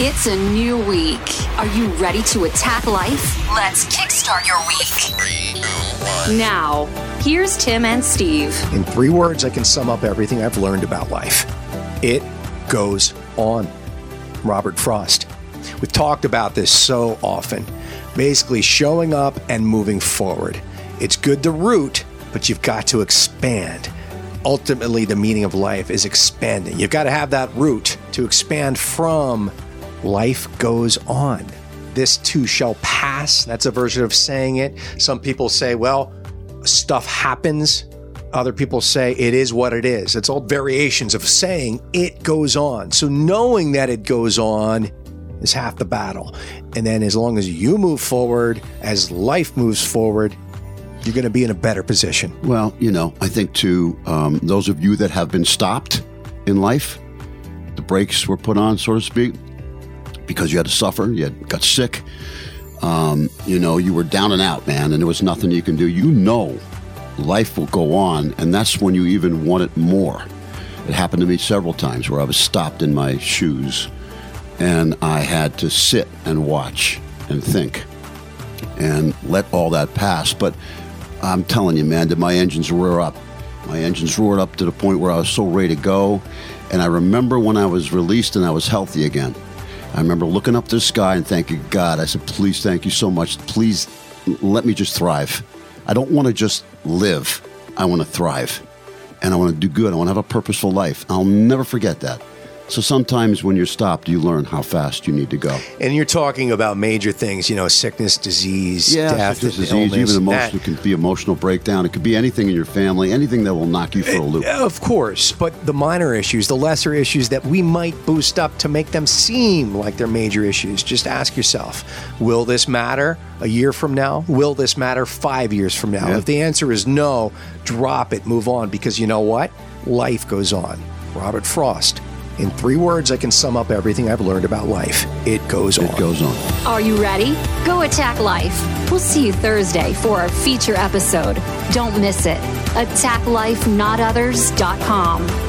It's a new week. Are you ready to attack life? Let's kickstart your week. Now, here's Tim and Steve. In three words, I can sum up everything I've learned about life it goes on. Robert Frost. We've talked about this so often. Basically, showing up and moving forward. It's good to root, but you've got to expand. Ultimately, the meaning of life is expanding. You've got to have that root to expand from life goes on. This too shall pass. That's a version of saying it. Some people say, well, stuff happens. Other people say it is what it is. It's all variations of saying it goes on. So knowing that it goes on is half the battle. And then as long as you move forward, as life moves forward, you're going to be in a better position. Well, you know, I think to um, those of you that have been stopped in life, the brakes were put on, so to speak because you had to suffer, you had, got sick. Um, you know, you were down and out, man, and there was nothing you can do. You know, life will go on, and that's when you even want it more. It happened to me several times where I was stopped in my shoes and I had to sit and watch and think and let all that pass. But I'm telling you, man, did my engines roar up? My engines roared up to the point where I was so ready to go. And I remember when I was released and I was healthy again. I remember looking up to the sky and thanking God. I said, please, thank you so much. Please let me just thrive. I don't want to just live, I want to thrive. And I want to do good. I want to have a purposeful life. I'll never forget that. So sometimes when you're stopped, you learn how fast you need to go. And you're talking about major things, you know, sickness, disease, yeah, death, sickness, disease, illness, even emotional. that- It could be emotional breakdown. It could be anything in your family, anything that will knock you for a loop. Eh, of course, but the minor issues, the lesser issues that we might boost up to make them seem like they're major issues, just ask yourself will this matter a year from now? Will this matter five years from now? Yeah. If the answer is no, drop it, move on, because you know what? Life goes on. Robert Frost. In three words, I can sum up everything I've learned about life. It goes on. It goes on. Are you ready? Go attack life. We'll see you Thursday for our feature episode. Don't miss it. AttackLifeNotOthers.com.